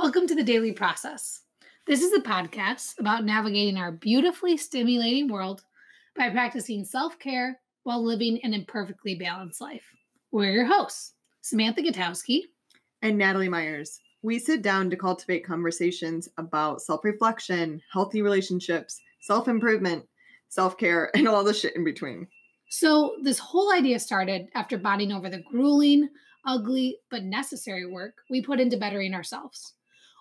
Welcome to the Daily Process. This is a podcast about navigating our beautifully stimulating world by practicing self care while living an imperfectly balanced life. We're your hosts, Samantha Gutowski and Natalie Myers. We sit down to cultivate conversations about self reflection, healthy relationships, self improvement, self care, and all the shit in between. So, this whole idea started after bonding over the grueling, ugly, but necessary work we put into bettering ourselves.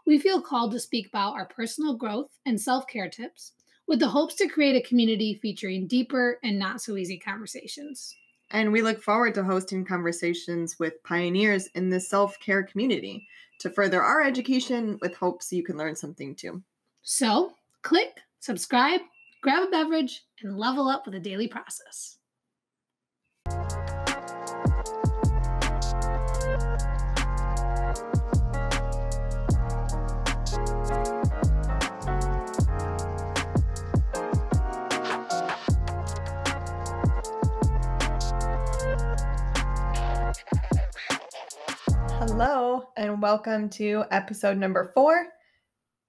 We feel called to speak about our personal growth and self care tips with the hopes to create a community featuring deeper and not so easy conversations. And we look forward to hosting conversations with pioneers in the self care community to further our education with hopes you can learn something too. So, click, subscribe, grab a beverage, and level up with a daily process. Hello, and welcome to episode number four.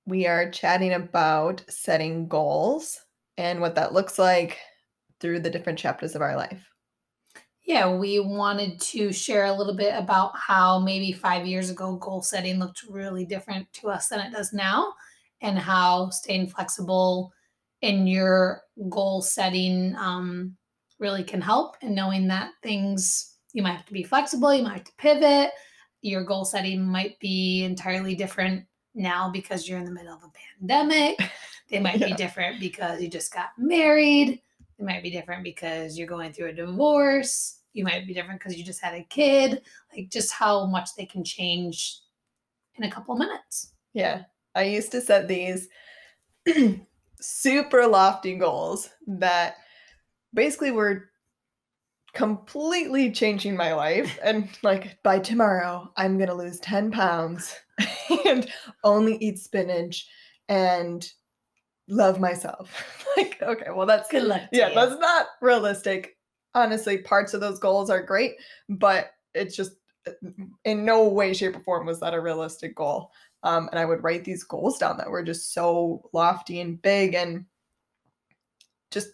We are chatting about setting goals and what that looks like through the different chapters of our life. Yeah, we wanted to share a little bit about how maybe five years ago goal setting looked really different to us than it does now, and how staying flexible in your goal setting um, really can help, and knowing that things you might have to be flexible, you might have to pivot your goal setting might be entirely different now because you're in the middle of a pandemic. They might yeah. be different because you just got married. They might be different because you're going through a divorce. You might be different because you just had a kid. Like just how much they can change in a couple of minutes. Yeah. I used to set these super lofty goals that basically were completely changing my life. And like by tomorrow, I'm going to lose 10 pounds and only eat spinach and love myself. like, okay, well, that's good luck. yeah, you. that's not realistic. Honestly, parts of those goals are great, but it's just uh, in no way, shape, or form was that a realistic goal. Um, and I would write these goals down that were just so lofty and big and just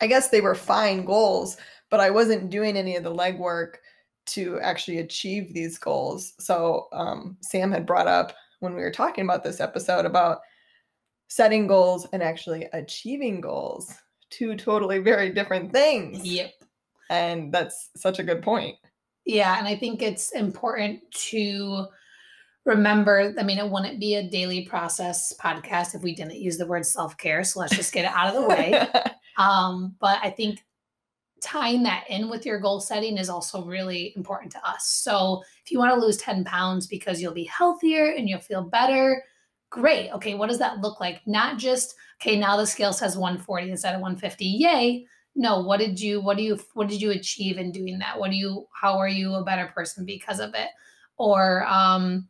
I guess they were fine goals, but I wasn't doing any of the legwork to actually achieve these goals. So um, Sam had brought up when we were talking about this episode about setting goals and actually achieving goals, two totally very different things. Yep. And that's such a good point. Yeah, and I think it's important to remember i mean it wouldn't be a daily process podcast if we didn't use the word self-care so let's just get it out of the way Um, but I think tying that in with your goal setting is also really important to us. So if you want to lose 10 pounds because you'll be healthier and you'll feel better, great. Okay, what does that look like? Not just, okay, now the scale says 140 instead of 150. Yay. No, what did you what do you what did you achieve in doing that? What do you how are you a better person because of it? Or um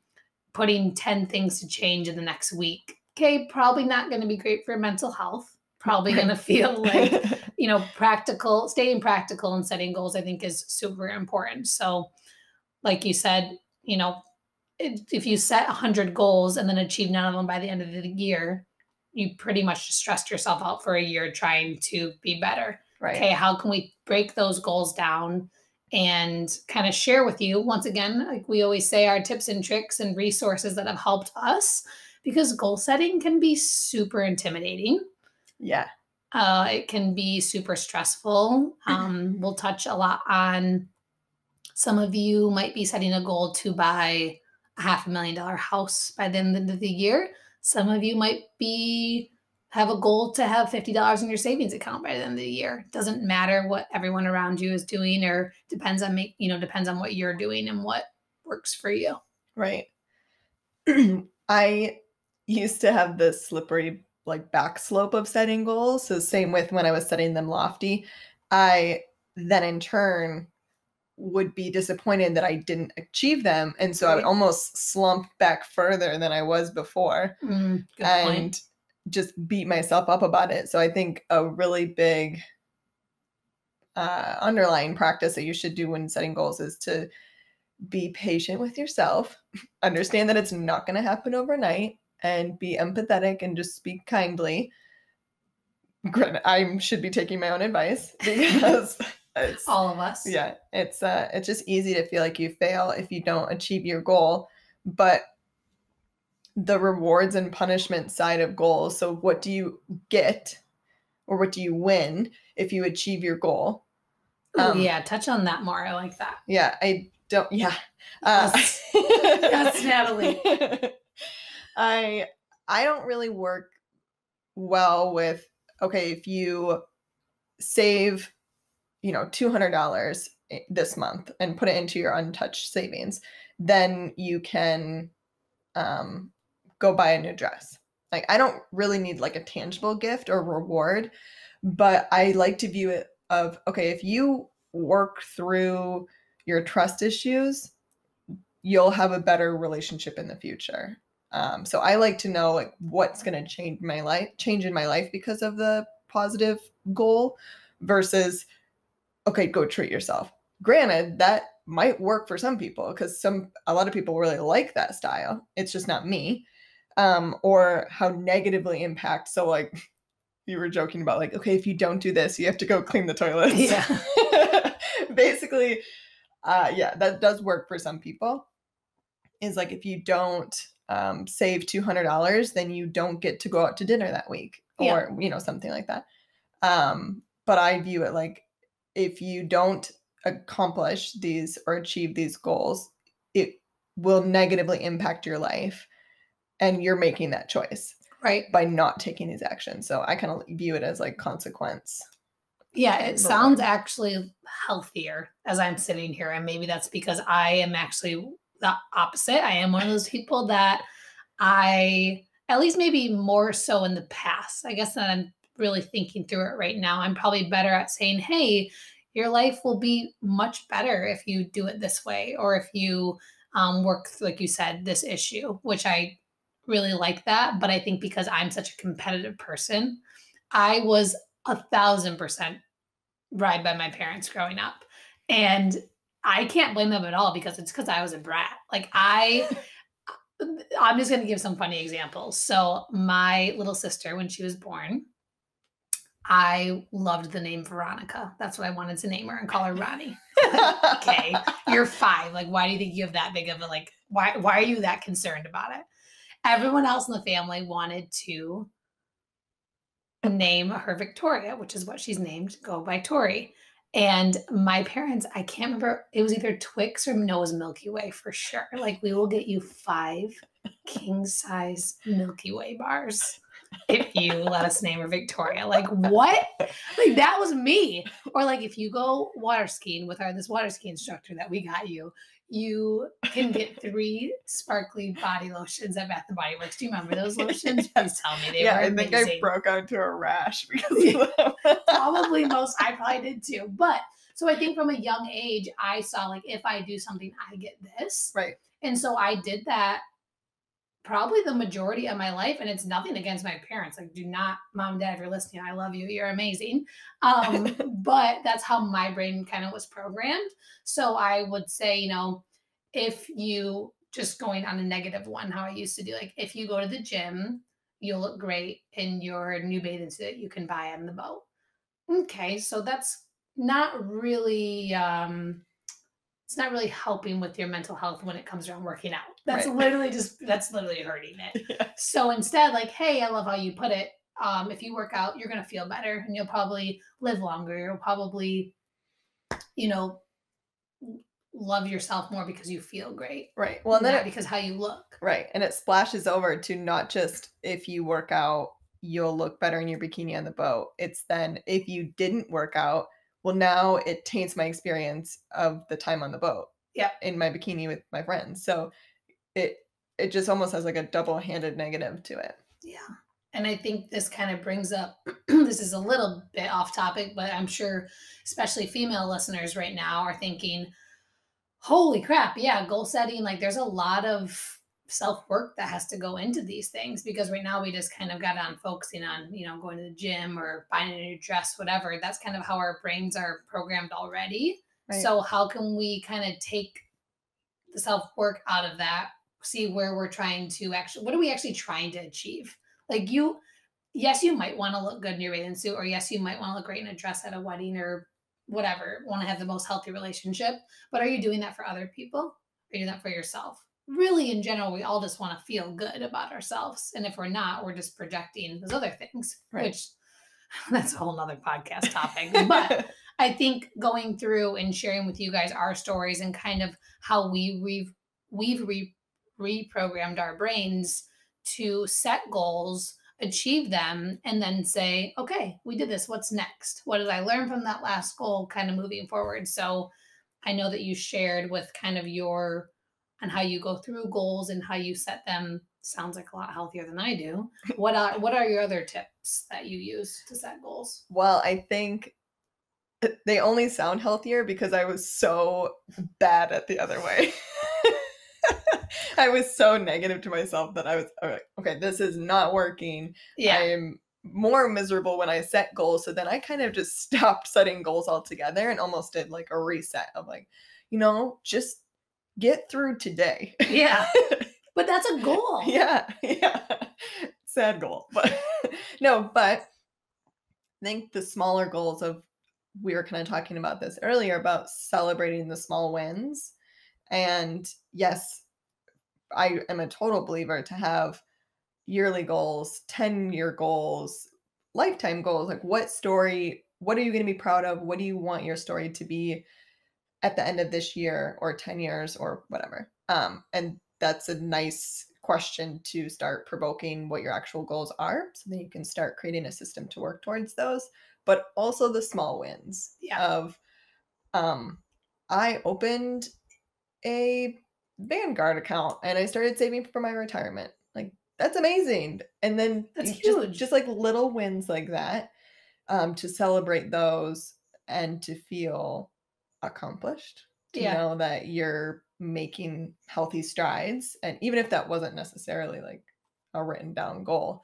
putting 10 things to change in the next week. Okay, probably not going to be great for mental health probably going to feel like you know practical staying practical and setting goals i think is super important. So like you said you know if you set 100 goals and then achieve none of them by the end of the year you pretty much just stressed yourself out for a year trying to be better. Right. Okay how can we break those goals down and kind of share with you? Once again like we always say our tips and tricks and resources that have helped us because goal setting can be super intimidating yeah. Uh, it can be super stressful. Um, we'll touch a lot on some of you might be setting a goal to buy a half a million dollar house by the end of the year. Some of you might be have a goal to have $50 in your savings account by the end of the year. Doesn't matter what everyone around you is doing or depends on make, you know, depends on what you're doing and what works for you. Right. I used to have this slippery like back slope of setting goals. So same with when I was setting them lofty, I then in turn would be disappointed that I didn't achieve them. And so right. I would almost slump back further than I was before mm, and point. just beat myself up about it. So I think a really big uh, underlying practice that you should do when setting goals is to be patient with yourself, understand that it's not going to happen overnight, and be empathetic and just speak kindly. I should be taking my own advice because it's All of us. yeah, it's uh it's just easy to feel like you fail if you don't achieve your goal, but the rewards and punishment side of goals. So what do you get or what do you win if you achieve your goal? Ooh, Um, yeah, touch on that more. I like that. Yeah, I don't yeah. Uh, Yes. Yes, Natalie. I I don't really work well with okay, if you save you know $200 this month and put it into your untouched savings, then you can um go buy a new dress. Like I don't really need like a tangible gift or reward, but I like to view it of okay, if you work through your trust issues, you'll have a better relationship in the future. Um, so I like to know like what's going to change my life, change in my life because of the positive goal versus okay, go treat yourself. Granted, that might work for some people because some a lot of people really like that style. It's just not me. Um, or how negatively impact. So like you were joking about like, okay, if you don't do this, you have to go clean the toilets. Yeah. Basically, uh yeah, that does work for some people. Is like if you don't um save two hundred dollars, then you don't get to go out to dinner that week. Yeah. Or, you know, something like that. Um, but I view it like if you don't accomplish these or achieve these goals, it will negatively impact your life. And you're making that choice Right. by not taking these actions. So I kind of view it as like consequence. Yeah, it sounds actually healthier as I'm sitting here. And maybe that's because I am actually the opposite. I am one of those people that I, at least maybe more so in the past, I guess that I'm really thinking through it right now. I'm probably better at saying, hey, your life will be much better if you do it this way or if you um, work, like you said, this issue, which I really like that. But I think because I'm such a competitive person, I was a thousand percent ride by my parents growing up. And I can't blame them at all because it's because I was a brat. Like I I'm just gonna give some funny examples. So my little sister, when she was born, I loved the name Veronica. That's what I wanted to name her and call her Ronnie. okay, you're five. Like, why do you think you have that big of a like? Why why are you that concerned about it? Everyone else in the family wanted to name her Victoria, which is what she's named, go by Tori. And my parents, I can't remember, it was either Twix or no, it was Milky Way for sure. Like, we will get you five king size Milky Way bars if you let us name her Victoria. Like, what? Like, that was me. Or, like, if you go water skiing with our this water ski instructor that we got you, you can get three sparkly body lotions at Bath and Body Works. Do you remember those lotions? Please tell me they yeah, were I think amazing I broke out into a rash because of them. probably most I probably did too. But so I think from a young age, I saw like if I do something, I get this. right. And so I did that probably the majority of my life. And it's nothing against my parents. Like, do not, mom and dad, if you're listening, I love you. You're amazing. Um, but that's how my brain kind of was programmed. So I would say, you know, if you just going on a negative one, how I used to do, like if you go to the gym, you'll look great in your new bathing suit you can buy on the boat. Okay, so that's not really um it's not really helping with your mental health when it comes around working out. That's Right. literally just that's literally hurting it. Yeah. So instead, like, hey, I love how you put it. Um, if you work out, you're gonna feel better and you'll probably live longer. You'll probably, you know, love yourself more because you feel great. Right. Well, and then not it, because how you look. right, and it splashes over to not just if you work out, you'll look better in your bikini on the boat. It's then if you didn't work out, well, now it taints my experience of the time on the boat. Yeah. In my bikini with my friends, so it it just almost has like a double-handed negative to it. Yeah. And I think this kind of brings up this is a little bit off topic, but I'm sure especially female listeners right now are thinking, holy crap, yeah, goal setting. Like there's a lot of self work that has to go into these things because right now we just kind of got on focusing on, you know, going to the gym or buying a new dress, whatever. That's kind of how our brains are programmed already. Right. So how can we kind of take the self work out of that, see where we're trying to actually, what are we actually trying to achieve? Like you, yes, you might want to look good in your bathing suit, or yes, you might want to look great in a dress at a wedding or whatever, want to have the most healthy relationship. But are you doing that for other people? Are you doing that for yourself? Really, in general, we all just want to feel good about ourselves. And if we're not, we're just projecting those other things, Right. which that's a whole nother podcast topic. but I think going through and sharing with you guys our stories and kind of how we we've we've re, reprogrammed our brains to set goals, achieve them, and then say, okay, we did this. What's next? What did I learn from that last goal? Kind of moving forward. So I know that you shared with kind of your and how you go through goals and how you set them sounds like a lot healthier than I do. What are what are your other tips that you use to set goals? Well, I think they only sound healthier because I was so bad at the other way. I was so negative to myself that I was right, okay, this is not working. Yeah. I'm more miserable when I set goals. So then I kind of just stopped setting goals altogether and almost did like a reset of like, you know, just get through today. yeah. But that's a goal. yeah, yeah. Sad goal. But no, but I think the smaller goals of we were kind of talking about this earlier about celebrating the small wins. And yes, I am a total believer to have yearly goals, 10 year goals, lifetime goals. Like, what story, what are you going to be proud of? What do you want your story to be at the end of this year or 10 years or whatever? Um, and that's a nice question to start provoking what your actual goals are so then you can start creating a system to work towards those but also the small wins Yeah. of um i opened a vanguard account and i started saving for my retirement like that's amazing and then That's you just, huge. just like little wins like that um to celebrate those and to feel accomplished to Yeah. know that you're making healthy strides and even if that wasn't necessarily like a written down goal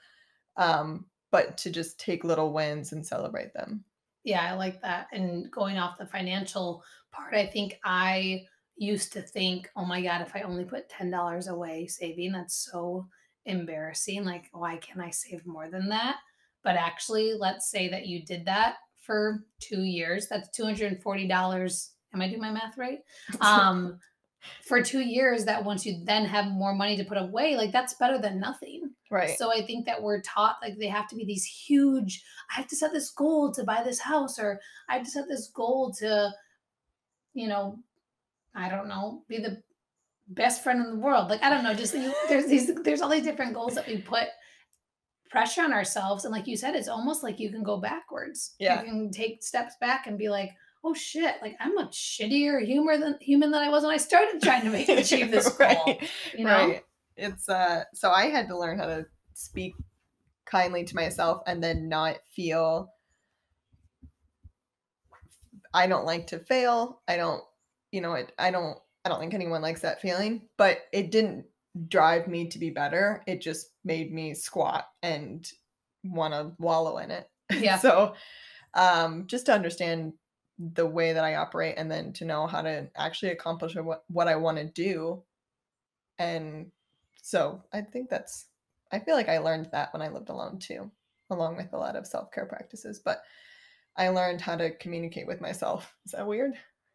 um but to just take little wins and celebrate them Yeah, I like that. And going off the financial part, I think I used to think, oh my God, if I only put $10 away saving, that's so embarrassing. Like, why can't I save more than that? But actually, let's say that you did that for two years. That's $240. Am I doing my math right? Um, for two years, that once you then have more money to put away, like that's better than nothing. right So I think that we're taught like they have to be these huge, I have to set this goal to buy this house, or I have to set this goal to, you know, I don't know, be the best friend in the world. Like, I don't know, just you, there's these, there's all these different goals that we put pressure on ourselves. And like you said, it's almost like you can go backwards. Yeah. You can take steps back and be like, oh shit, like I'm a shittier humor than human than I was when I started trying to make achieve this goal. right You know? right it's uh so i had to learn how to speak kindly to myself and then not feel i don't like to fail i don't you know it i don't i don't think anyone likes that feeling but it didn't drive me to be better. It just made me squat and want to wallow in it. Yeah. so um just to understand the way that i operate and then to know how to actually accomplish what what i want to do. And so i think that's i feel like i learned that when i lived alone too along with a lot of self-care practices but i learned how to communicate with myself. Is that weird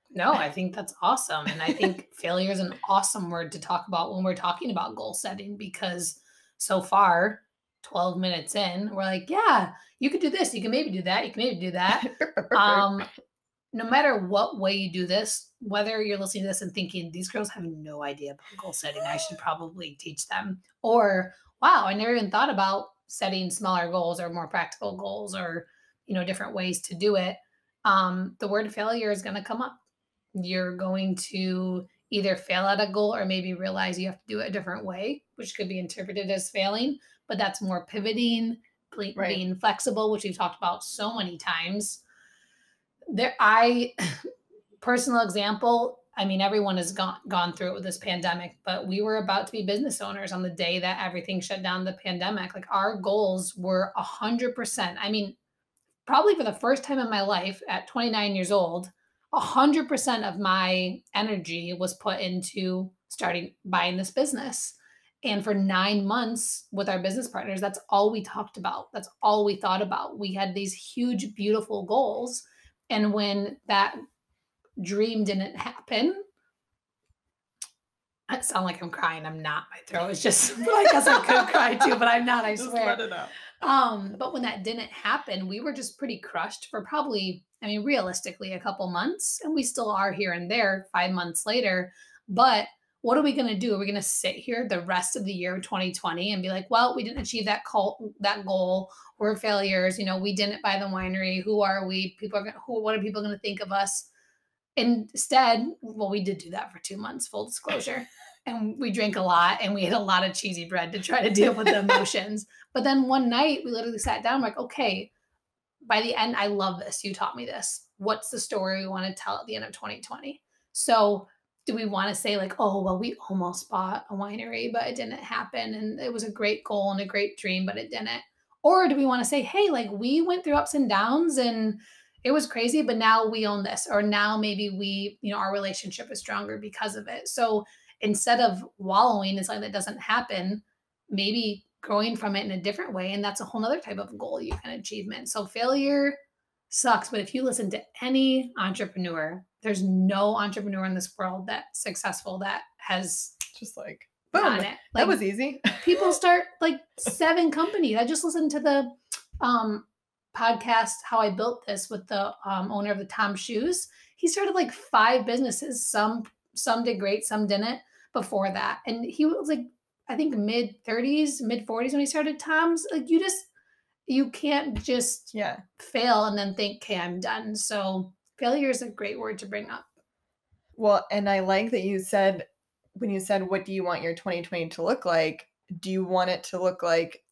No, I think that's awesome. And I think failure is an awesome word to talk about when we're talking about goal setting because so far, 12 minutes in, we're like, yeah, you could do this. You can maybe do that. You can maybe do that. Um, no matter what way you do this, whether you're listening to this and thinking, these girls have no idea about goal setting, I should probably teach them. Or, wow, I never even thought about setting smaller goals or more practical goals or, you know, different ways to do it. Um, the word failure is going to come up you're going to either fail at a goal or maybe realize you have to do it a different way, which could be interpreted as failing, but that's more pivoting, ple- Right. being flexible, which we've talked about so many times. There, I, personal example, I mean, everyone has gone gone through it with this pandemic, but we were about to be business owners on the day that everything shut down the pandemic. Like our goals were a hundred percent. I mean, probably for the first time in my life at 29 years old, a hundred percent of my energy was put into starting buying this business. And for nine months with our business partners, that's all we talked about. That's all we thought about. We had these huge, beautiful goals. And when that dream didn't happen, I sound like I'm crying. I'm not. My throat is just, I guess I could cry too, but I'm not, I Just swear. let it out. Um, but when that didn't happen, we were just pretty crushed for probably, I mean, realistically, a couple months, and we still are here and there five months later. But what are we going to do? Are we going to sit here the rest of the year of 2020 and be like, well, we didn't achieve that cult, that goal. We're failures. You know, we didn't buy the winery. Who are we? People are going who, what are people going to think of us? Instead, well, we did do that for two months, full disclosure. And we drank a lot and we ate a lot of cheesy bread to try to deal with the emotions. But then one night we literally sat down, like, okay, by the end, I love this. You taught me this. What's the story we want to tell at the end of 2020? So, do we want to say, like, oh, well, we almost bought a winery, but it didn't happen. And it was a great goal and a great dream, but it didn't? Or do we want to say, hey, like, we went through ups and downs and it was crazy, but now we own this. Or now maybe we, you know, our relationship is stronger because of it. So, instead of wallowing in something that doesn't happen, maybe growing from it in a different way. And that's a whole nother type of goal you can achievement. So failure sucks. But if you listen to any entrepreneur, there's no entrepreneur in this world that's successful that has Just like, boom. done it. Like that was easy. people start like seven companies. I just listened to the um podcast how I built this with the um, owner of the Tom Shoes. He started like five businesses. Some some did great, some didn't before that. And he was like I think mid 30s, mid 40s when he started Tom's. Like you just you can't just yeah. fail and then think, okay, I'm done. So failure is a great word to bring up. Well, and I like that you said when you said what do you want your 2020 to look like? Do you want it to look like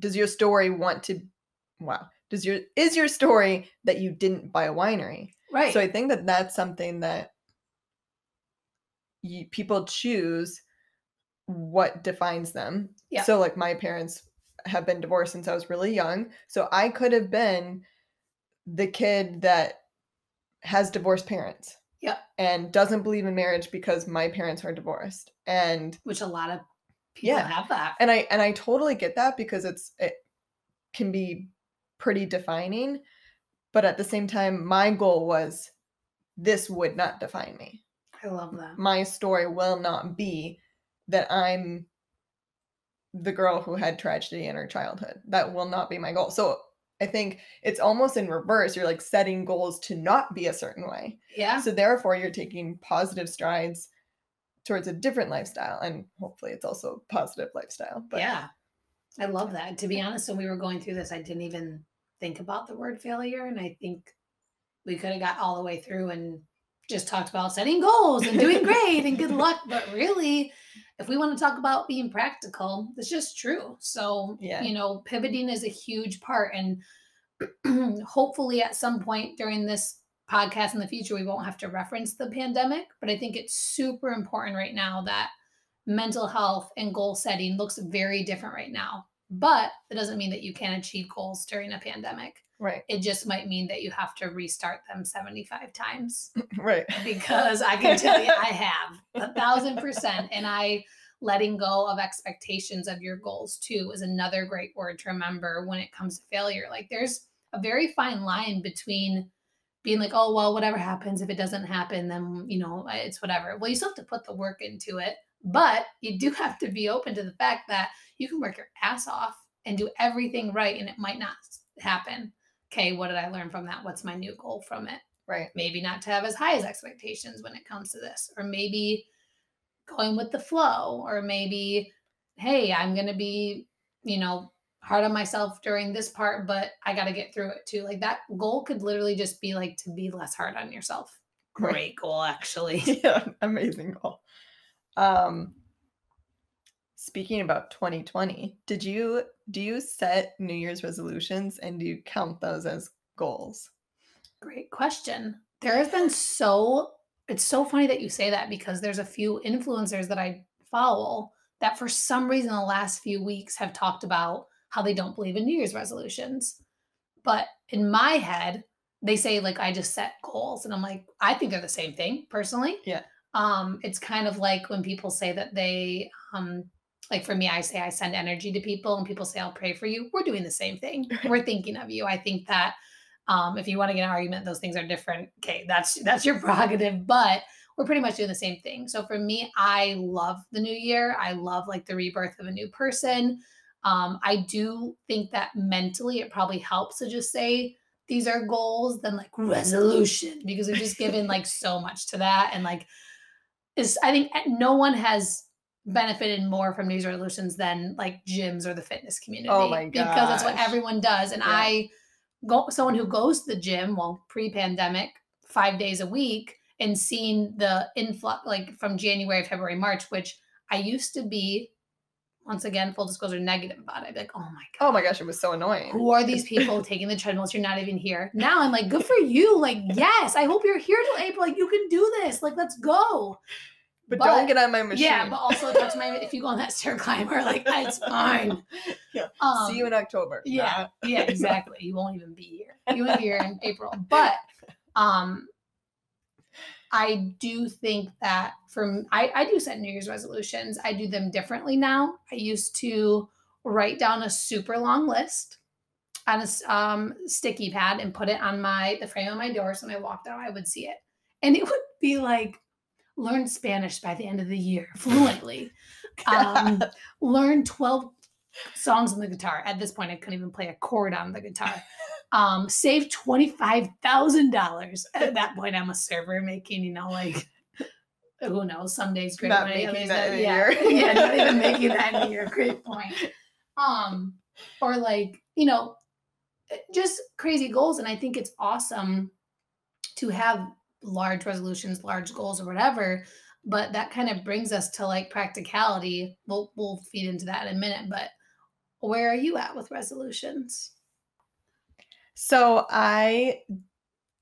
does your story want to wow. Does your is your story that you didn't buy a winery? Right. So I think that that's something that you, people choose what defines them. Yeah. So like my parents have been divorced since I was really young. So I could have been the kid that has divorced parents. Yeah. And doesn't believe in marriage because my parents are divorced. And which a lot of people Yeah. have that. and I and I totally get that because it's it can be pretty defining. But at the same time, my goal was this would not define me I love that. my story will not be that I'm the girl who had tragedy in her childhood. That will not be my goal. So I think it's almost in reverse. You're like setting goals to not be a certain way. Yeah. So therefore, you're taking positive strides towards a different lifestyle. And hopefully, it's also a positive lifestyle. But yeah. I love that. To be honest, when we were going through this, I didn't even think about the word failure. And I think we could have got all the way through and just talked about setting goals and doing great and good luck. But really, if we want to talk about being practical, it's just true. So, Yeah. you know, pivoting is a huge part. And hopefully, at some point during this podcast in the future, we won't have to reference the pandemic. But I think it's super important right now that mental health and goal setting looks very different right now. But it doesn't mean that you can't achieve goals during a pandemic. Right, It just might mean that you have to restart them 75 times right. because I can tell you I have a thousand percent. And I letting go of expectations of your goals too is another great word to remember when it comes to failure. Like there's a very fine line between being like, oh, well, whatever happens, if it doesn't happen, then, you know, it's whatever. Well, you still have to put the work into it, but you do have to be open to the fact that you can work your ass off and do everything right and it might not happen. Okay, what did I learn from that? What's my new goal from it? Right. maybe not to have as high as expectations when it comes to this or maybe going with the flow or maybe hey i'm going to be you know hard on myself during this part but i got to get through it too like that goal could literally just be like to be less hard on yourself Right. great goal actually yeah, amazing goal. Um speaking about 2020, did you do you set New Year's resolutions and do you count those as goals? Great question. There has been so it's so funny that you say that because there's a few influencers that I follow that for some reason the last few weeks have talked about how they don't believe in New Year's resolutions. But in my head, they say like I just set goals and I'm like I think they're the same thing personally. Yeah. Um, it's kind of like when people say that they um like for me, I say I send energy to people and people say I'll pray for you. We're doing the same thing. We're thinking of you. I think that um if you want to get an argument, those things are different. Okay, that's that's your prerogative, but we're pretty much doing the same thing. So for me, I love the new year. I love like the rebirth of a new person. Um, I do think that mentally it probably helps to just say these are goals than like resolution because we've just given like so much to that and like is I think no one has benefited more from these resolutions than like gyms or the fitness community. Oh my Because that's what everyone does. And Yeah. I go someone who goes to the gym, well, pre-pandemic, five days a week, and seeing the influx like from January, February, March, which I used to be once again, full disclosure, negative about it. I'd be like, oh my god. Oh my gosh, it was so annoying. Who are these people taking the treadmills? You're not even here. Now I'm like, good for you. Like, yes, I hope you're here till April. Like, you can do this. Like, let's go. But, but- don't get on my machine. Yeah, but also to my if you go on that stair climber, like it's fine. Yeah. Um, See you in October. yeah, Nah. yeah, exactly. You won't even be here. You won't be here in April. But um I do think that from I, I do set New Year's resolutions. I do them differently now. I used to write down a super long list on a um, sticky pad and put it on my the frame of my door so when I walked out I would see it. And it would be like learn Spanish by the end of the year fluently. um, learn 12 songs on the guitar. At this point, I couldn't even play a chord on the guitar. Um, save $25,000. At that point, I'm a server making, you know, like, who knows, some days great Not money, making that in yeah, year. yeah, not even making that in a year. Great point. Um, or like, you know, just crazy goals. And I think it's awesome to have large resolutions, large goals, or whatever. But that kind of brings us to like practicality. We'll we'll feed into that in a minute. But where are you at with resolutions? So I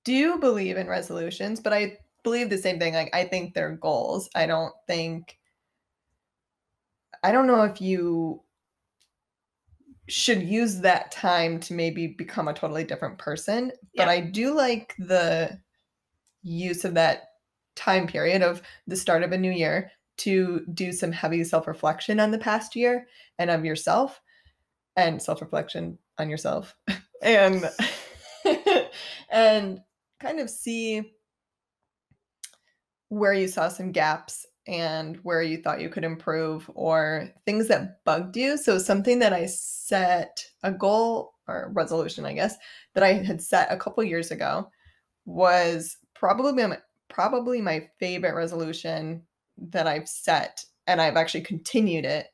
do believe in resolutions, but I believe the same thing. Like I think they're goals. I don't think I don't know if you should use that time to maybe become a totally different person, but I do like the use of that time period of the start of a new year to do some heavy self-reflection on the past year and of yourself and self-reflection on yourself. And and kind of see where you saw some gaps and where you thought you could improve or things that bugged you. So something that i set a goal or resolution i guess that i had set a couple years ago was probably my, probably my favorite resolution that i've set and i've actually continued it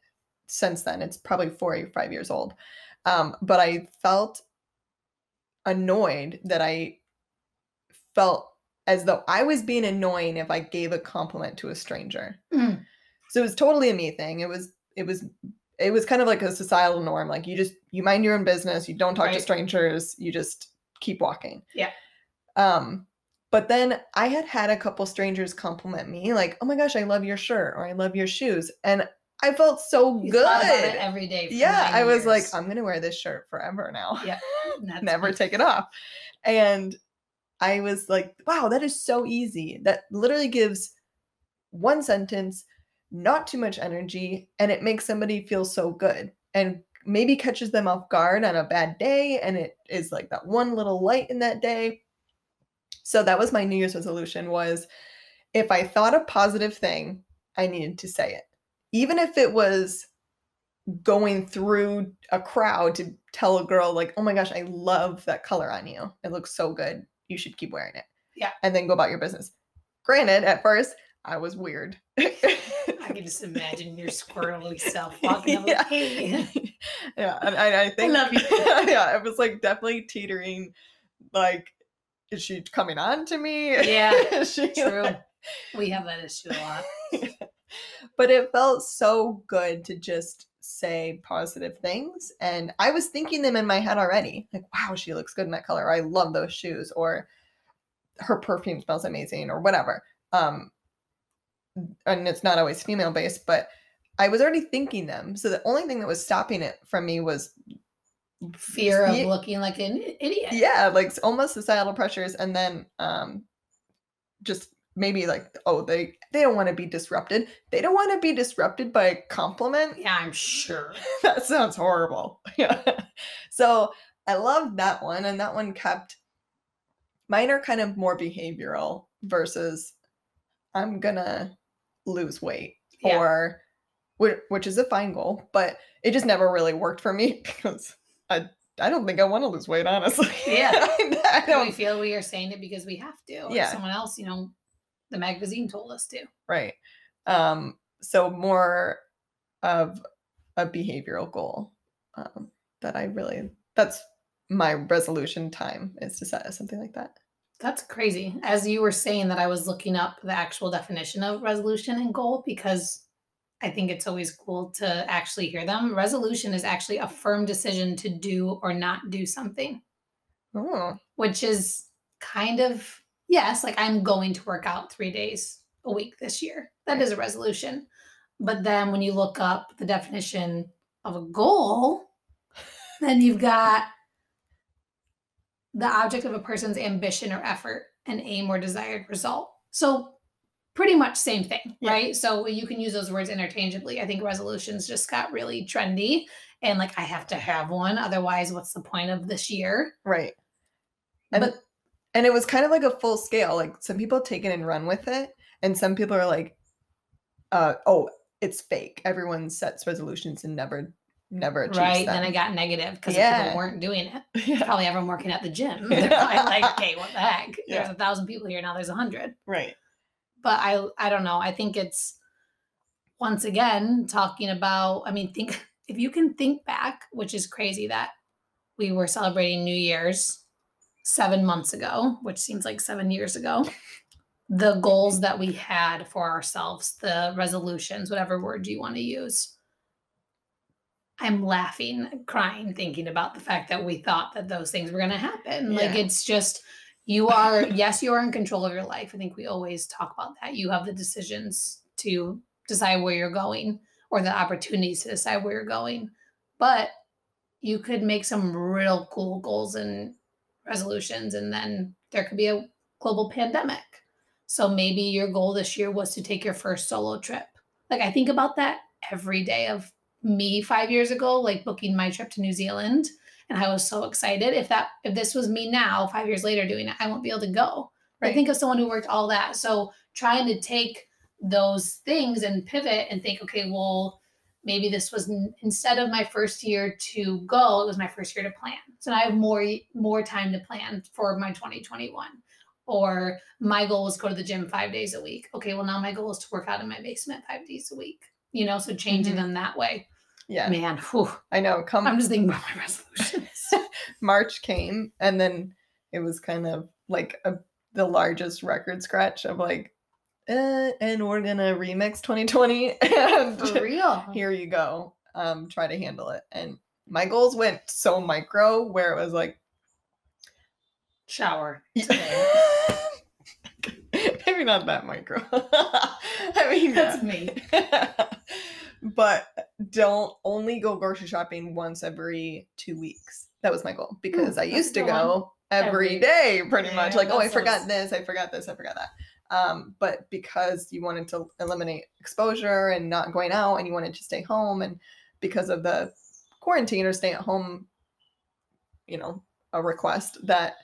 since then it's probably four or five years old um, but i felt annoyed that I felt as though I was being annoying if I gave a compliment to a stranger. Mm. So it was totally a me thing. It was it was it was kind of like a societal norm. Like you just you mind your own business, you don't talk to strangers, you just keep walking. Yeah. Um but then I had had a couple strangers compliment me like, "Oh my gosh, I love your shirt," or "I love your shoes," and I felt so good. every day. Yeah, I was like. I'm gonna wear this shirt forever now. Yeah, Never take it off. And I was like, wow, that is so easy. That literally gives one sentence, not too much energy, and it makes somebody feel so good and maybe catches them off guard on a bad day. And it is like that one little light in that day. So that was my New Year's resolution was if I thought a positive thing, I needed to say it. Even if it was going through a crowd to tell a girl like, "Oh my gosh, I love that color on you. It looks so good. You should keep wearing it." Yeah. And then go about your business. Granted, at first, I was weird. I can just imagine your squirrely self walking up Yeah. like, hey. yeah, and I, I think love you. yeah, it was like definitely teetering. Like, is she coming on to me? Yeah, Is she, True. like- We have that issue a lot. but it felt so good to just say positive things and i was thinking them in my head already like wow she looks good in that color i love those shoes or her perfume smells amazing or whatever um and it's not always female based but i was already thinking them so the only thing that was stopping it from me was Fear of looking like an idiot. yeah like almost societal pressures and then um just maybe like oh they they don't want to be disrupted they don't want to be disrupted by a compliment Yeah, I'm sure. that sounds horrible yeah so i love that one and that one kept mine are kind of more behavioral versus i'm gonna lose weight Yeah. or whi- which is a fine goal but it just never really worked for me because i i don't think i want to lose weight honestly Yeah. I, I we don't feel we are saying it because we have to. Or Yeah. someone else, you know, the magazine told us to. Right. Um, so more of a behavioral goal um, that I really that's my resolution time is to set something like that. That's crazy. As you were saying that, I was looking up the actual definition of resolution and goal because I think it's always cool to actually hear them. Resolution is actually a firm decision to do or not do something, Oh, which is kind of, yes, like I'm going to work out three days a week this year. That is a resolution. But then when you look up the definition of a goal, then you've got the object of a person's ambition or effort, an aim or desired result. So pretty much same thing, Yeah. right? So you can use those words interchangeably. I think resolutions just got really trendy and like I have to have one otherwise what's the point of this year? right. And But and it was kind of like a full scale. Like some people take it and run with it, and some people are like, uh, "Oh, it's fake. Everyone sets resolutions and never, never achieves right, them." then I got negative because Yeah. people weren't doing it. yeah, Probably everyone working at the gym. They're probably like, okay, what the heck? There's a thousand people here now. There's a hundred. right. But I I don't know. I think it's once again talking about I mean think if you can think back, which is crazy that we were celebrating New Year's 7 months ago, which seems like 7 years ago. The goals that we had for ourselves, the resolutions, whatever word you want to use. I'm laughing, crying, thinking about the fact that we thought that those things were going to happen. Like it's just you are yes you are in control of your life. I think we always talk about that. You have the decisions to decide where you're going or the opportunities to decide where you're going. But you could make some real cool goals and resolutions and then there could be a global pandemic. So maybe your goal this year was to take your first solo trip. Like i think about that every day of me 5 years ago like booking my trip to new zealand and I was so excited. If that if this was me now, five years later doing it, I won't be able to go. I think of someone who worked all that. So trying to take those things and pivot and think, okay, well, maybe this was n- instead of my first year to go, it was my first year to plan. So now I have more more time to plan for my 2021. Or my goal was go to the gym five days a week. Okay, well now my goal is to work out in my basement five days a week. You know, so changing Mhm. them that way. Yeah, Man, whew, I know. Come I'm just thinking about my resolutions. March came, and then it was kind of like a, the largest record scratch of like, eh, and we're gonna remix 2020, and For real. here you go. Um, try to handle it. And my goals went so micro, where it was like, Shower. Today. maybe not that micro. I mean, That's yeah. me. But don't only go grocery shopping once every two weeks. That was my goal because I used to go every Every- day, pretty much. Like, oh, I forgot this, I forgot this, I forgot that. Um, but because you wanted to eliminate exposure and not going out, and you wanted to stay home, and because of the quarantine or stay at home, you know, a request that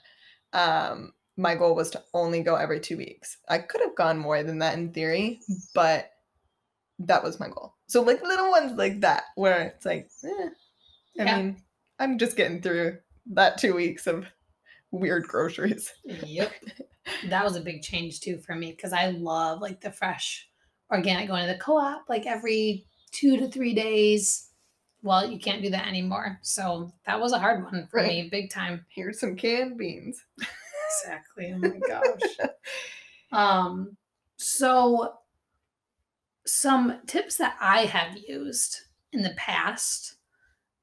um my goal was to only go every two weeks. I could have gone more than that in theory, but that was my goal. So like little ones like that, where it's like, eh, I Yeah. mean, I'm just getting through that two weeks of weird groceries. Yep. That was a big change too for me because I love like the fresh organic going to the co-op like every two to three days. Well, you can't do that anymore. So that was a hard one for Right. me, big time. Here's some canned beans. Exactly. Oh my gosh. um, so some tips that I have used in the past,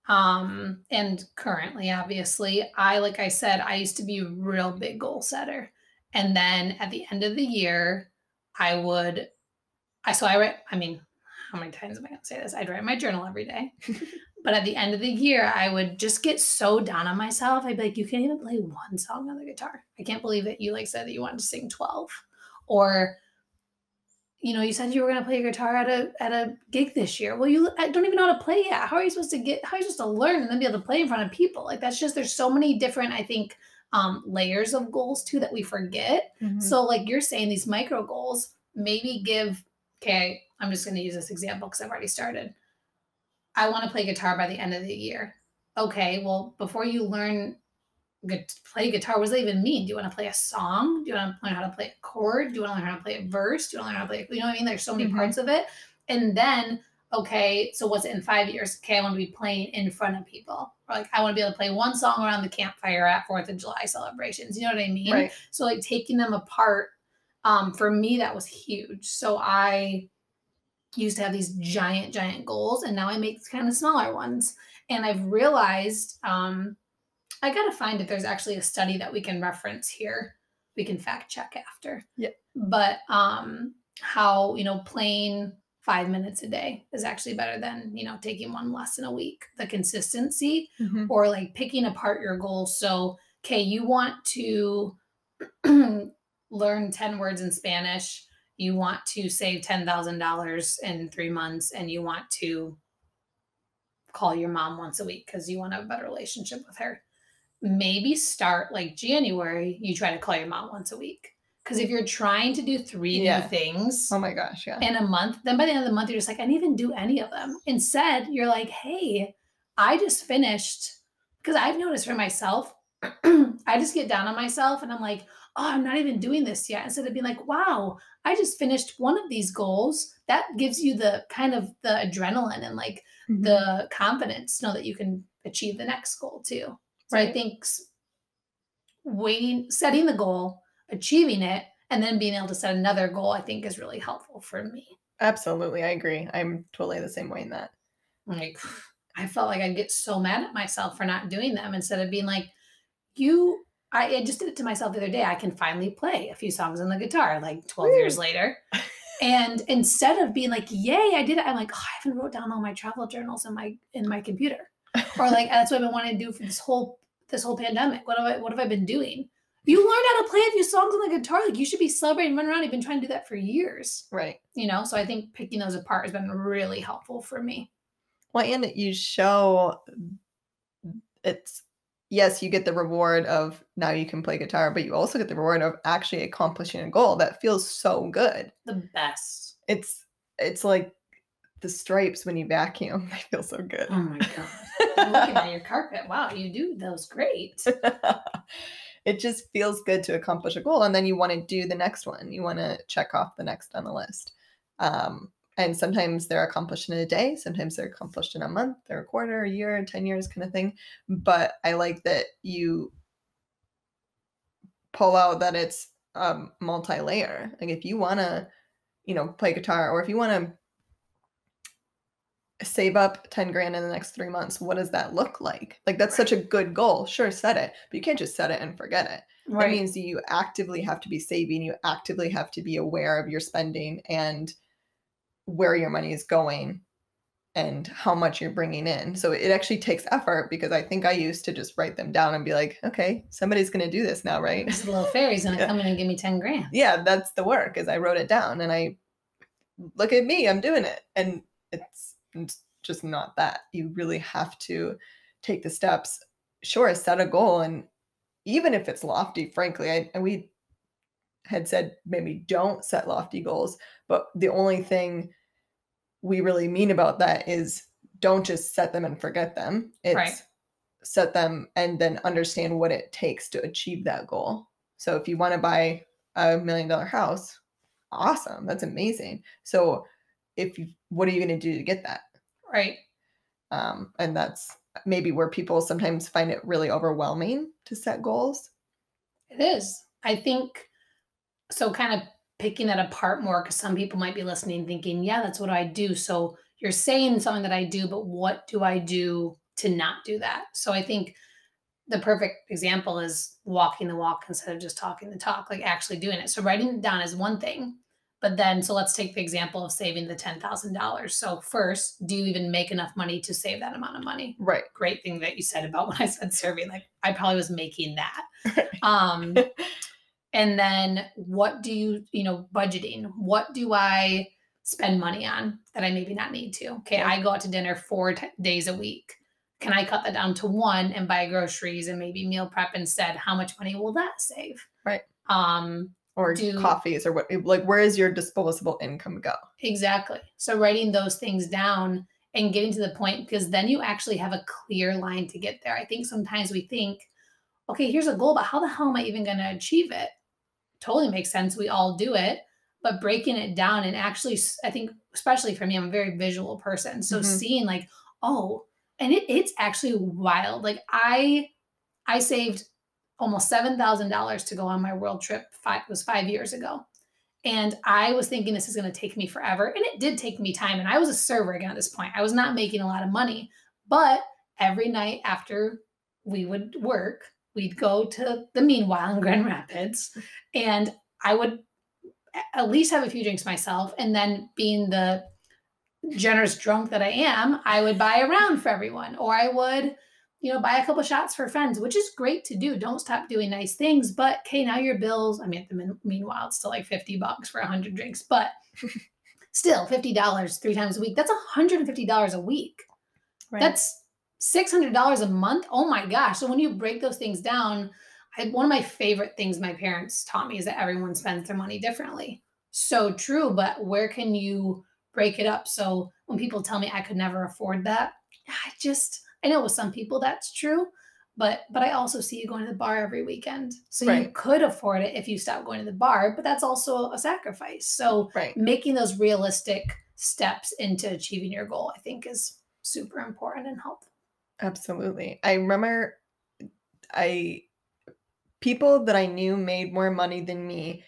um, and currently, obviously, I like I said, I used to be a real big goal setter. And then at the end of the year, I would I so I write, I mean, how many times am I gonna say this? I'd write my journal every day. But at the end of the year, I would just get so down on myself. I'd be like, you can't even play one song on the guitar. I can't believe that you like said that you wanted to sing 12. Or you know, you said you were going to play guitar at a at a gig this year. Well, you I don't even know how to play yet. How are you supposed to get? How are you supposed to learn and then be able to play in front of people? Like that's just there's so many different I think um, layers of goals too that we forget. Mhm. So like you're saying these micro goals, maybe give. Okay, I'm just going to use this example because I've already started. I want to play guitar by the end of the year. Okay, well before you learn play guitar, what does that even mean? Do you want to play a song? Do you want to learn how to play a chord? Do you want to learn how to play a verse? Do you want to learn how to play, you know what I mean? There's so many Mhm. parts of it. And then, okay, so what's it in five years? Okay, I want to be playing in front of people. Or like, I want to be able to play one song around the campfire at 4th of July celebrations. You know what I mean? right. So like taking them apart, um, for me that was huge. So I used to have these giant, giant goals, and now I make kind of smaller ones. And I've realized, um, I gotta find if there's actually a study that we can reference here. We can fact check after. Yeah. But um, how you know playing five minutes a day is actually better than you know taking one lesson a week. The consistency Mhm. or like picking apart your goals. So, okay, you want to learn 10 words in Spanish, you want to save $10,000 in three months, and you want to call your mom once a week because you want to have a better relationship with her. Maybe start like January, you try to call your mom once a week. Because if you're trying to do three Yeah. new things, Oh my gosh, yeah. in a month, then by the end of the month, you're just like, I didn't even do any of them. Instead, you're like, hey, I just finished because I've noticed for myself, I just get down on myself and I'm like, oh, I'm not even doing this yet. Instead of being like, wow, I just finished one of these goals. That gives you the kind of the adrenaline and like Mhm. the confidence to know that you can achieve the next goal too. So I think waiting, setting the goal, achieving it, and then being able to set another goal, I think is really helpful for me. Absolutely, I agree. I'm totally the same way in that. Like I felt like I'd get so mad at myself for not doing them instead of being like, you I, I just did it to myself the other day. I can finally play a few songs on the guitar like 12 years later. And instead of being like, yay, I did it, I'm like, oh, I haven't wrote down all my travel journals in my in my computer. Or like that's what I've been wanting to do for this whole this whole pandemic. What have I what have I been doing? You learned how to play a few songs on the guitar. Like you should be celebrating, running around. You've been trying to do that for years. Right. You know, so I think picking those apart has been really helpful for me. Well, and you show it's yes, you get the reward of now you can play guitar, but you also get the reward of actually accomplishing a goal that feels so good. The best. It's it's like the stripes when you vacuum. They feel so good. Oh my god. Looking at your carpet. Wow, you do those great. it just feels good to accomplish a goal and then you want to do the next one you want to check off the next on the list um, and sometimes they're accomplished in a day sometimes they're accomplished in a month or a quarter a year 10 years kind of thing but i like that you pull out that it's um, multi-layer like if you want to you know play guitar or if you want to save up 10 grand in the next three months what does that look like? Like that's such a good goal. Sure set it but you can't just set it and forget it. That means you actively have to be saving you actively have to be aware of your spending and where your money is going and how much you're bringing in. So it actually takes effort because i think i used to just write them down and be like okay somebody's going to do this now right? This little fairy's gonna Yeah. come in and give me 10 grand. yeah that's the work is i wrote it down and i look at me i'm doing it. And it's, it's just not that. You really have to take the steps. Sure set a goal and even if it's lofty frankly I, and we had said maybe don't set lofty goals but the only thing we really mean about that is don't just set them and forget them. It's Right. set them and then understand what it takes to achieve that goal. So if you want to buy a million dollar house awesome that's amazing. So if you what are you going to do to get that Right. um, and that's maybe where people sometimes find it really overwhelming to set goals It is. I think so, kind of picking that apart more because some people might be listening thinking, yeah, that's what I do. So you're saying something that I do, but what do I do to not do that? So I think the perfect example is walking the walk instead of just talking the talk, like actually doing it. So writing it down is one thing. But then, so let's take the example of saving the $10,000. So, first, do you even make enough money to save that amount of money? right great thing that you said about when I said serving. Like I probably was making that. Um, And then what do you, you know, budgeting? What do I spend money on that I maybe not need to? Okay, Yeah. I go out to dinner four t- days a week. Can I cut that down to one and buy groceries and maybe meal prep instead? How much money will that save? Right. Um, or do- coffees or what like where is your disposable income go Exactly. So writing those things down and getting to the point because then you actually have a clear line to get there. I think sometimes we think, okay, here's a goal, but how the hell am I even going to achieve it? Totally makes sense. We all do it, but breaking it down and actually, i think, especially for me, I'm a very visual person. So Mhm. seeing like, oh, and it, it's actually wild. Like I, I saved almost seven thousand dollars to go on my world trip. Five was five years ago. And I was thinking this is going to take me forever. And it did take me time. And I was a server again at this point. I was not making a lot of money. But every night after we would work, we'd go to the Meanwhile in Grand Rapids. And I would at least have a few drinks myself. And then being the generous drunk that I am, I would buy a round for everyone. Or I would, you know, buy a couple shots for friends, which is great to do. Don't stop doing nice things. But okay, now your bills. I mean, min- meanwhile, it's still like 50 bucks for 100 drinks, but still $50 three times a week. That's $150 a week. That's $600 a month. Oh my gosh. So when you break those things down, I, one of my favorite things my parents taught me is that everyone spends their money differently. So true, but where can you break it up? So when people tell me I could never afford that, I just I know with some people that's true, but but I also see you going to the bar every weekend. So you could afford it if you stop going to the bar, but that's also a sacrifice. So right making those realistic steps into achieving your goal, I think is super important and helpful. absolutely i remember i people that i knew made more money than me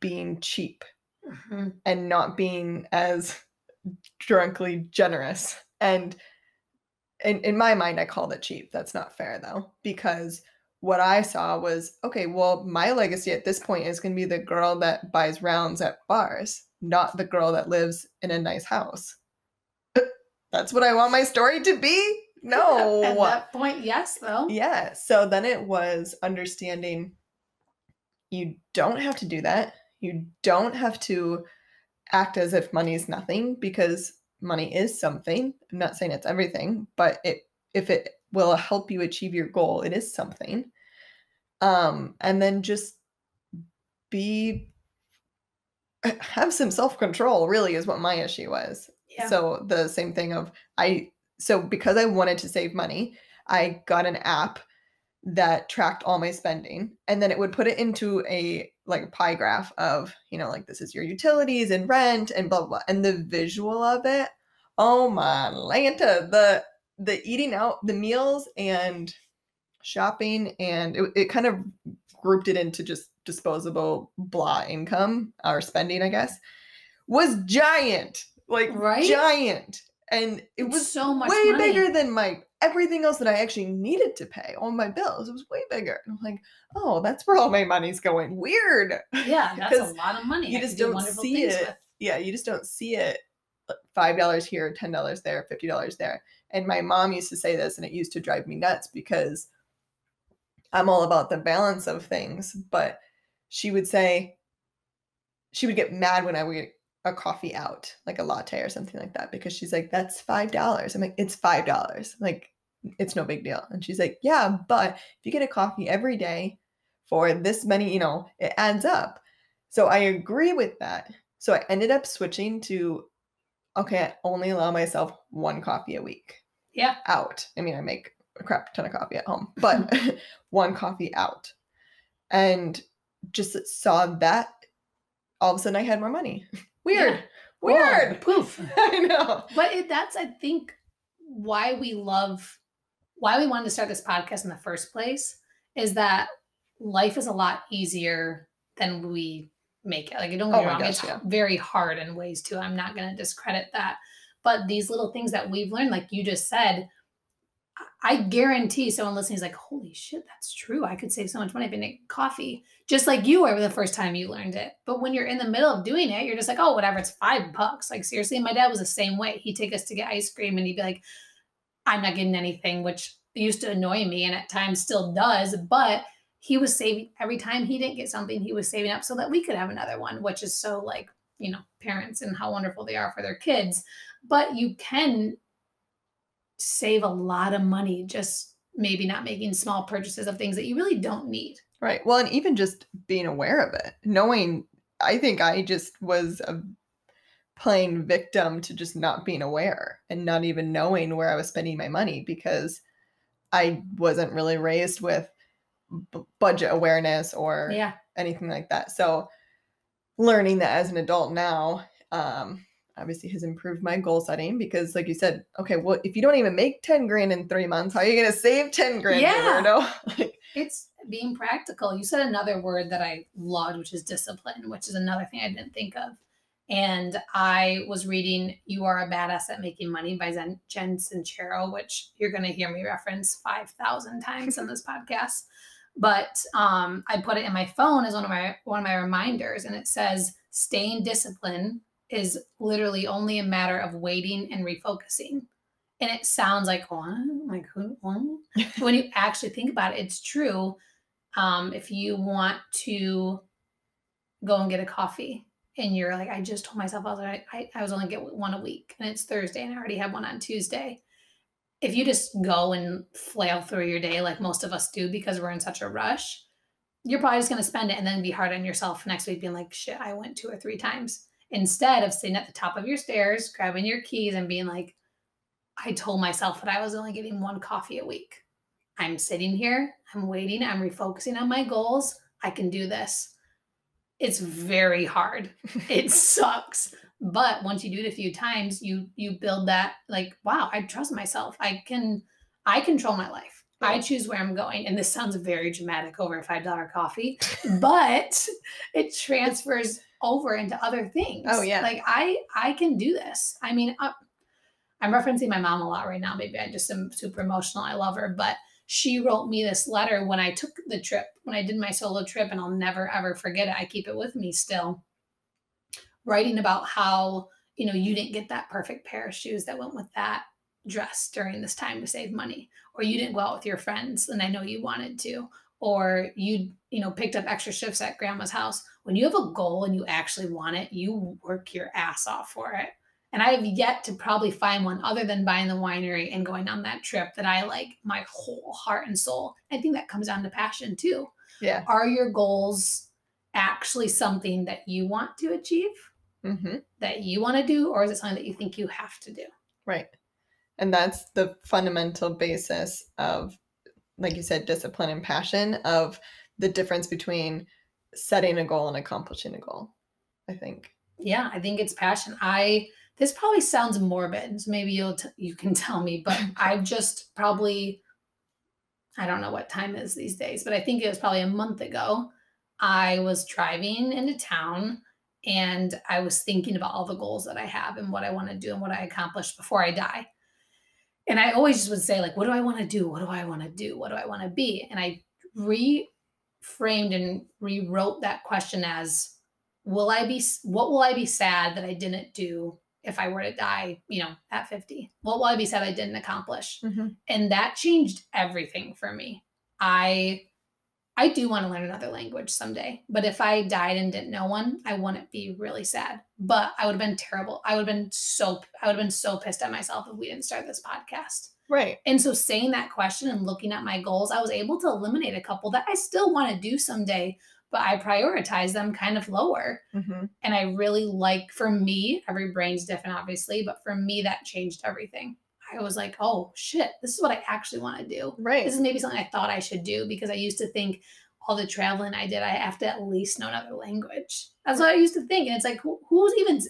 being cheap Mhm. and not being as drunkly generous. And in, in my mind, I called it cheap. That's not fair though, because what I saw was okay, well, my legacy at this point is going to be the girl that buys rounds at bars, not the girl that lives in a nice house. That's what I want my story to be? No. At that point, yes, though. Yeah. So then it was understanding you don't have to do that. You don't have to act as if money is nothing because money is something. I'm not saying it's everything, but it if it will help you achieve your goal, it is something. Um, and then just be have some self-control really is what my issue was. Yeah. So the same thing of I so because I wanted to save money, I got an app that tracked all my spending and then it would put it into a like a pie graph of, you know, like this is your utilities and rent and blah blah. blah. And the visual of it, oh my Lanta, the the eating out, the meals and shopping and it, it kind of grouped it into just disposable blah income or spending, I guess, was giant. Like Right? giant. And it It's was so much way money. bigger than my everything else that I actually needed to pay, all my bills. It was way bigger. And I'm like, oh, that's where all my money's going. Weird. Yeah, that's a lot of money. you I just do don't wonderful see it. with. Yeah, you just don't see it. uh, Five dollars here, ten dollars there, fifty dollars there. And my mom used to say this, and it used to drive me nuts because I'm all about the balance of things. But she would say she would get mad when I would get a coffee out, like a latte or something like that, because she's like, "That's five dollars." I'm like, "It's five dollars. Like, it's no big deal." And she's like, "Yeah, but if you get a coffee every day for this many, you know, it adds up." So I agree with that. So I ended up switching to, okay, I only allow myself one coffee a week Yeah. out. I mean, I make a crap ton of coffee at home, but one coffee out. And just saw that all of a sudden I had more money. Weird. Yeah. Weird. Whoa, poof. I know. But it, that's, I think, why we love, why we wanted to start this podcast in the first place is that life is a lot easier than we make it. Like, don't get Oh me wrong, gosh, it's yeah. very hard in ways too. I'm not going to discredit that. But these little things that we've learned, like you just said, I- guarantee someone listening is like, holy shit, that's true. I could save so much money if I make coffee, just like you were the first time you learned it. But when you're in the middle of doing it, you're just like, oh, whatever, it's five bucks. Like, seriously, my dad was the same way. He'd take us to get ice cream and he'd be like, I'm not getting anything, which used to annoy me and at times still does. But he was saving every time he didn't get something, he was saving up so that we could have another one, which is so like, you know, parents and how wonderful they are for their kids. But you can save a lot of money just maybe not making small purchases of things that you really don't need. Right. Well, and even just being aware of it, knowing, I think I just was a plain victim to just not being aware and not even knowing where I was spending my money because I wasn't really raised with b- budget awareness or Yeah. anything like that. So learning that as an adult now, um, obviously has improved my goal setting because like you said, okay, well, if you don't even make 10 grand in three months, how are you gonna save 10 grand? Yeah. weirdo? Like, It's being practical. You said another word that I loved, which is discipline, which is another thing I didn't think of. And I was reading You Are a Badass at Making Money by Zen, Jen Sincero, which you're going to hear me reference 5,000 times in this podcast. But um, I put it in my phone as one of my one of my reminders, and it says, "Staying disciplined is literally only a matter of waiting and refocusing." And it sounds like what? Like who? What? when you actually think about it, it's true. Um, if you want to go and get a coffee and you're like, I just told myself I was like, I, I was only get one a week and it's Thursday and I already have one on Tuesday. If you just go and flail through your day like most of us do because we're in such a rush, you're probably just going to spend it and then be hard on yourself next week being like, shit, I went two or three times. Instead of sitting at the top of your stairs, grabbing your keys and being like, I told myself that I was only getting one coffee a week. I'm sitting here, I'm waiting, I'm refocusing on my goals. I can do this. It's very hard. It sucks. But once you do it a few times, you you build that like, wow, I trust myself. I can I control my life. I choose where I'm going. And this sounds very dramatic over a $5 coffee, but it transfers over into other things. Oh, yeah. Like I I can do this. I mean, uh, I'm referencing my mom a lot right now. Maybe I just am super emotional. I love her, but she wrote me this letter when I took the trip, when I did my solo trip, and I'll never ever forget it. I keep it with me still. Writing about how, you know, you didn't get that perfect pair of shoes that went with that dress during this time to save money, or you didn't go out with your friends and I know you wanted to, or you, you know, picked up extra shifts at grandma's house. When you have a goal and you actually want it, you work your ass off for it. And I have yet to probably find one other than buying the winery and going on that trip that I like my whole heart and soul. I think that comes down to passion too. yeah. Are your goals actually something that you want to achieve, hmm that you want to do, or is it something that you think you have to do? Right. And that's the fundamental basis of, like you said, discipline and passion of the difference between setting a goal and accomplishing a goal. I think. Yeah, I think it's passion. I this probably sounds morbid, so maybe you'll t- you can tell me, but I've just probably I don't know what time is these days, but I think it was probably a month ago. I was driving into town and I was thinking about all the goals that I have and what I want to do and what I accomplished before I die. And I always just would say like, what do I want to do? What do I want to do? What do I want to be? And I reframed and rewrote that question as will I be what will I be sad that I didn't do if I were to die, you know, at 50? What will I be sad I didn't accomplish? Mm-hmm. And that changed everything for me. I I do want to learn another language someday, but if I died and didn't know one, I wouldn't be really sad. But I would have been terrible. I would have been so I would have been so pissed at myself if we didn't start this podcast. Right. And so saying that question and looking at my goals, I was able to eliminate a couple that I still want to do someday, but I prioritize them kind of lower. hmm And I really like, for me, every brain's different, obviously, but for me, that changed everything. I was like, oh shit, this is what I actually want to do. Right. This is maybe something I thought I should do because I used to think all the traveling I did, I have to at least know another language. That's what I used to think. And it's like, who, who's even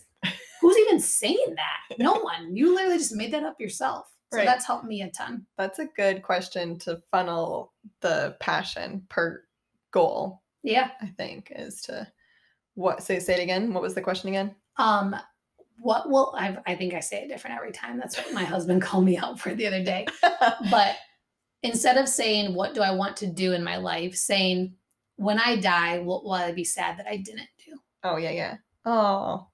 who's even saying that? No one. You literally just made that up yourself. So Right. that's helped me a ton. That's a good question to funnel the passion per goal, Yeah. I think, is to what say say it again. What was the question again? Um, what will I? I think I say it different every time. That's what my husband called me out for the other day. But instead of saying what do I want to do in my life, saying when I die, what will I be sad that I didn't do? oh yeah, yeah. Oh,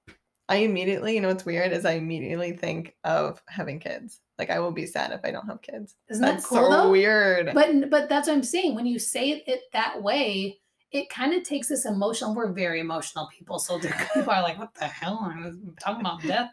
I immediately, you know what's weird is I immediately think of having kids. Like I will be sad if I don't have kids. Isn't That's that cool so though? weird. But but that's what I'm saying. When you say it that way, it kind of takes this emotional. We're very emotional people, so people are like, "What the hell? I'm talking about death."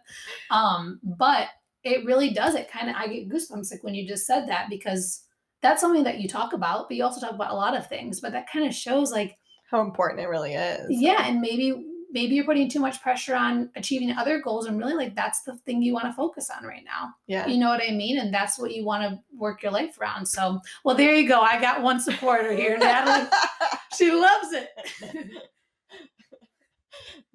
Um, but it really does. It kind of I get goosebumps like when you just said that because that's something that you talk about, but you also talk about a lot of things. But that kind of shows like How important it really is. yeah, and maybe maybe you're putting too much pressure on achieving other goals, and really like that's the thing you want to focus on right now. Yeah. You know what I mean? And that's what you want to work your life around. So, well, there you go. I got one supporter here, Natalie. She loves it. i'm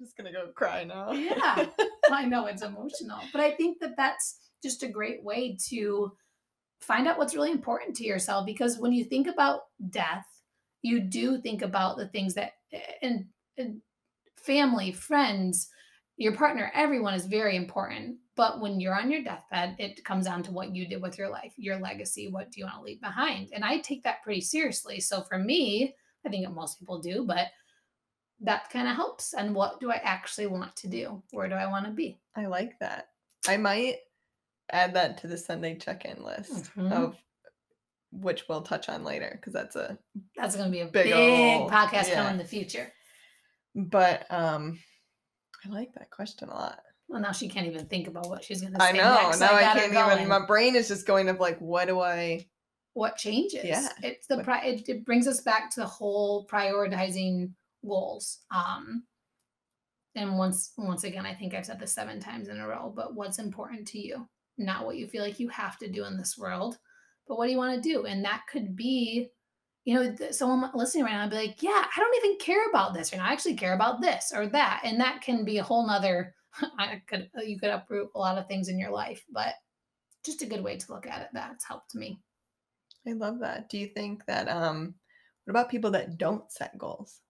just gonna go cry now. yeah, I know it's emotional, but I think that that's just a great way to find out what's really important to yourself because when you think about death, you do think about the things that and, and family, friends, your partner, everyone is very important. But when you're on your deathbed, it comes down to what you did with your life, your legacy. What do you want to leave behind? And I take that pretty seriously. So for me, I think most people do, but that kind of helps. And what do I actually want to do? Where do I want to be? I like that. I might add that to the Sunday check-in list Mhm. of which we'll touch on later because that's a That's going to be a Big big, ol' podcast yeah. coming in the future. But um I like that question a lot. Well, now she can't even think about what she's going to say I know. next. now I, her can't going. even my brain is just going of like what do I what changes. Yeah. It's the pri- it, it brings us back to the whole prioritizing goals. Um and once once again, I think I've said this seven times in a row, but what's important to you, not what you feel like you have to do in this world, but what do you want to do? And that could be, you know, someone listening right now would be like, yeah, I don't even care about this, or I actually care about this or that. And that can be a whole nother I could you could uproot a lot of things in your life, but just a good way to look at it. That's helped me. I love that. Do you think that um what about people that don't set goals?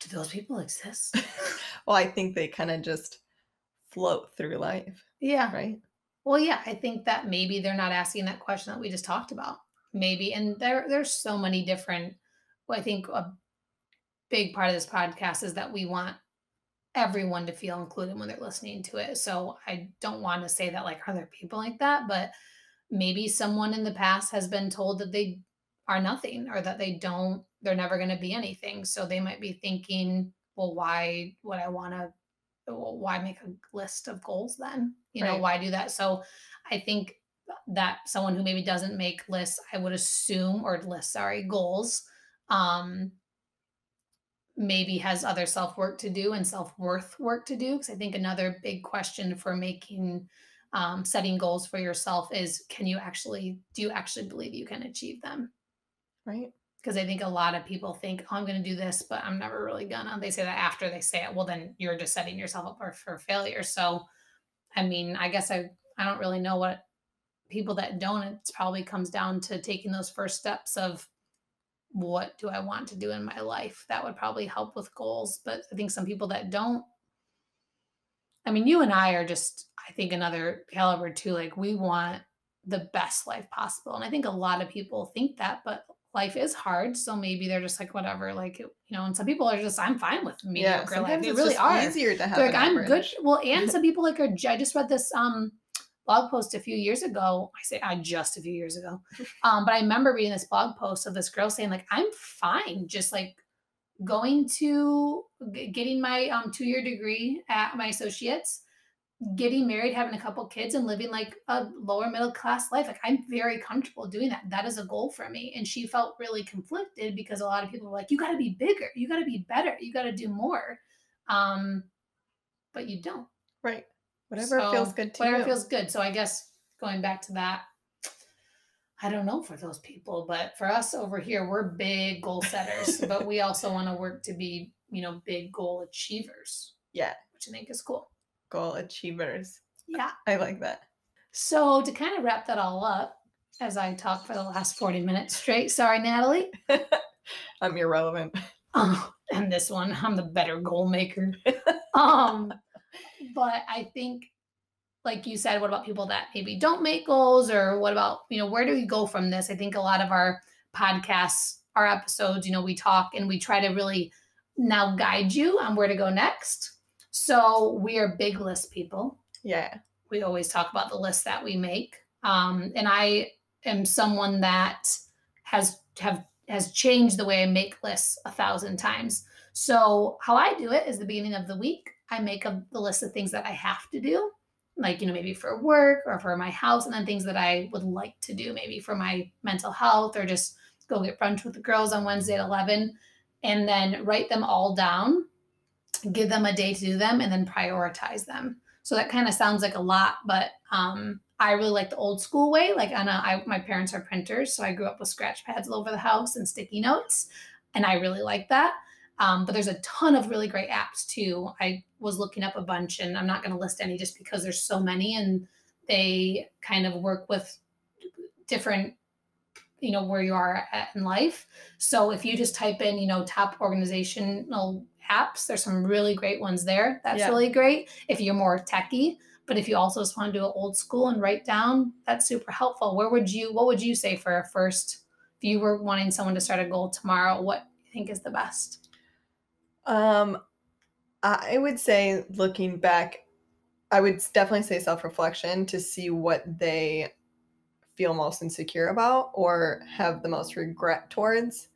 Do those people exist? well, I think they kind of just float through life, yeah. right? Well, yeah, I think that maybe they're not asking that question that we just talked about. Maybe, and there there's so many different. Well, I think a big part of this podcast is that we want everyone to feel included when they're listening to it. So I don't want to say that like are there people like that, but maybe someone in the past has been told that they are nothing or that they don't they're never going to be anything. So they might be thinking, well, why would I want to well, why make a list of goals then? You know, Right. why do that? So I think that someone who maybe doesn't make lists, I would assume, or lists, sorry, goals, um, maybe has other self work to do and self worth work to do. Because I think another big question for making um, setting goals for yourself is can you actually do you actually believe you can achieve them? Right? because I think a lot of people think, oh, I'm going to do this, but I'm never really gonna. They say that after they say it. Well, then you're just setting yourself up for, for failure. So, I mean, I guess I I don't really know what people that don't. It probably comes down to taking those first steps of what do I want to do in my life. That would probably help with goals. But I think some people that don't. I mean, you and I are just, I think, another caliber too. Like we want the best life possible, and I think a lot of people think that, but life is hard. So maybe they're just like, whatever, like, you know, and some people are just, I'm fine with Yeah. life. They really are. easier to have. Like, I'm good. Well, and some people like are, I just read this um blog post a few years ago. I say I just a few years ago. Um, but I remember reading this blog post of this girl saying, like, I'm fine just like going to g- getting my um two-year degree at my associates getting married, having a couple kids, and living like a lower middle class life. Like I'm very comfortable doing that. That is a goal for me. And she felt really conflicted because a lot of people were like, you got to be bigger, you got to be better, you got to do more. Um, but you don't. Right. Whatever feels good to whatever you. feels good. So I guess going back to that, I don't know for those people, but for us over here, we're big goal setters, but we also want to work to be, you know, big goal achievers, yeah. which I think is cool. Goal achievers. Yeah. I like that. So to kind of wrap that all up, as I talk for the last 40 minutes straight, sorry, Natalie. I'm irrelevant. Oh, and this one, I'm the better goal maker. um, but I think, like you said, what about people that maybe don't make goals, or what about you know where do we go from this? I think a lot of our podcasts, our episodes, you know, we talk and we try to really now guide you on where to go next. So we are big list people. Yeah. We always talk about the list that we make. Um, and I am someone that has have has changed the way I make lists a thousand times. So how I do it is the beginning of the week, I make a the list of things that I have to do, like you know maybe for work or for my house, and then things that I would like to do, maybe for my mental health or just go get brunch with the girls on Wednesday at eleven, and then write them all down, give them a day to do them, and then prioritize them. So that kind of sounds like a lot, but um, I really like the old school way. Like Anna, I, my parents are printers, so I grew up with scratch pads all over the house and sticky notes, and I really like that. Um, but there's a ton of really great apps too. I was looking up a bunch, and I'm not going to list any just because there's so many, and they kind of work with different, you know, where you are at in life. So if you just type in, you know, top organizational apps, there's some really great ones there. That's Yeah. really great if you're more techie. But if you also just want to do it old school and write down, that's super helpful. Where would you, what would you say for a first, if you were wanting someone to start a goal tomorrow, what you think is the best? Um, I would say looking back, I would definitely say self reflection to see what they feel most insecure about or have the most regret towards.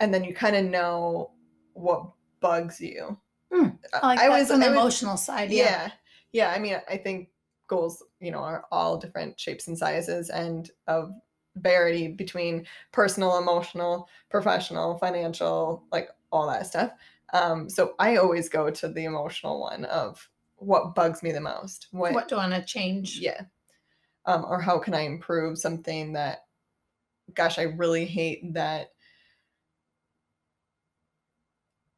And then you kind of know what bugs you. Hmm, I like that from the I was- emotional side. yeah. Yeah. yeah. I mean, I think goals, you know, are all different shapes and sizes and of variety between personal, emotional, professional, financial, like all that stuff. Um, so I always go to the emotional one of what bugs me the most. What, What do I want to change? yeah. Um, or how can I improve something that gosh, I really hate that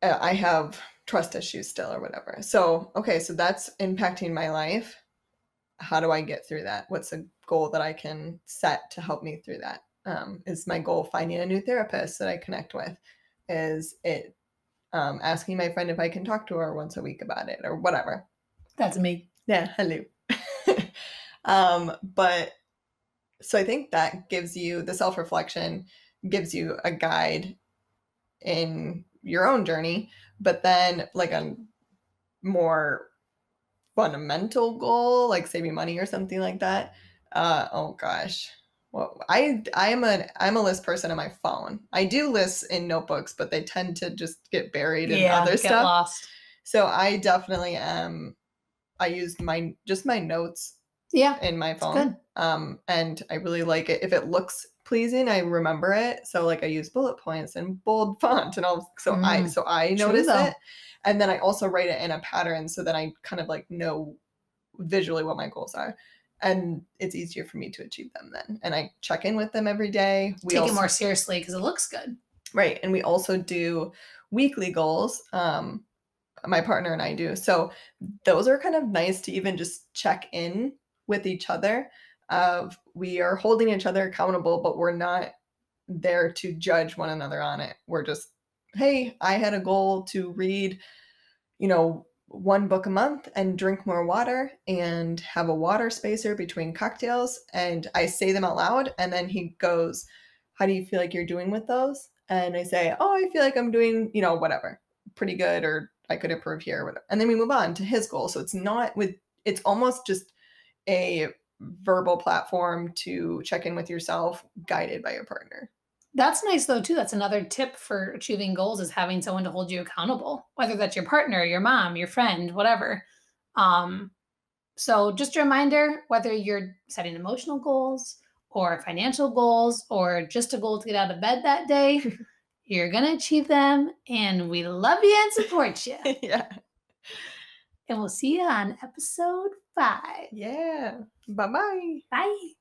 uh, I have trust issues still or whatever. So, okay, so that's impacting my life. How do I get through that? What's a goal that I can set to help me through that? Um, is my goal finding a new therapist that I connect with? Is it um, asking my friend if I can talk to her once a week about it or whatever? That's me. Yeah, hello. um, but so I think that gives you the self reflection, gives you a guide in your own journey, but then like a more fundamental goal, like saving money or something like that. Uh, oh gosh. Well, I I'm a I'm a list person on my phone. I do lists in notebooks, but they tend to just get buried in yeah. other get stuff. lost. So I definitely am. I used my just my notes Yeah. in my phone. Um, and I really like it. If it looks pleasing, I remember it. So like I use bullet points and bold font and all. So I Mm, so I notice though. it, and then I also write it in a pattern so that I kind of like know visually what my goals are. And it's easier for me to achieve them then. And I check in with them every day. We Take also, it more seriously because it looks good. Right. And we also do weekly goals. Um, my partner and I do. So those are kind of nice to even just check in with each other. Of we are holding each other accountable, but we're not there to judge one another on it. We're just, hey, I had a goal to read, you know, one book a month and drink more water and have a water spacer between cocktails. And I say them out loud. And then he goes, How do you feel like you're doing with those? And I say, Oh, I feel like I'm doing, you know, whatever, pretty good, or I could improve here, whatever. And then we move on to his goal. So it's not with, it's almost just a verbal platform to check in with yourself, guided by your partner. That's nice though too. That's another tip for achieving goals is having someone to hold you accountable, whether that's your partner, your mom, your friend, whatever. Um, so just a reminder, whether you're setting emotional goals or financial goals or just a goal to get out of bed that day, you're gonna achieve them, and we love you and support you. yeah. and we'll see you on episode five. Yeah. Bye bye. Bye.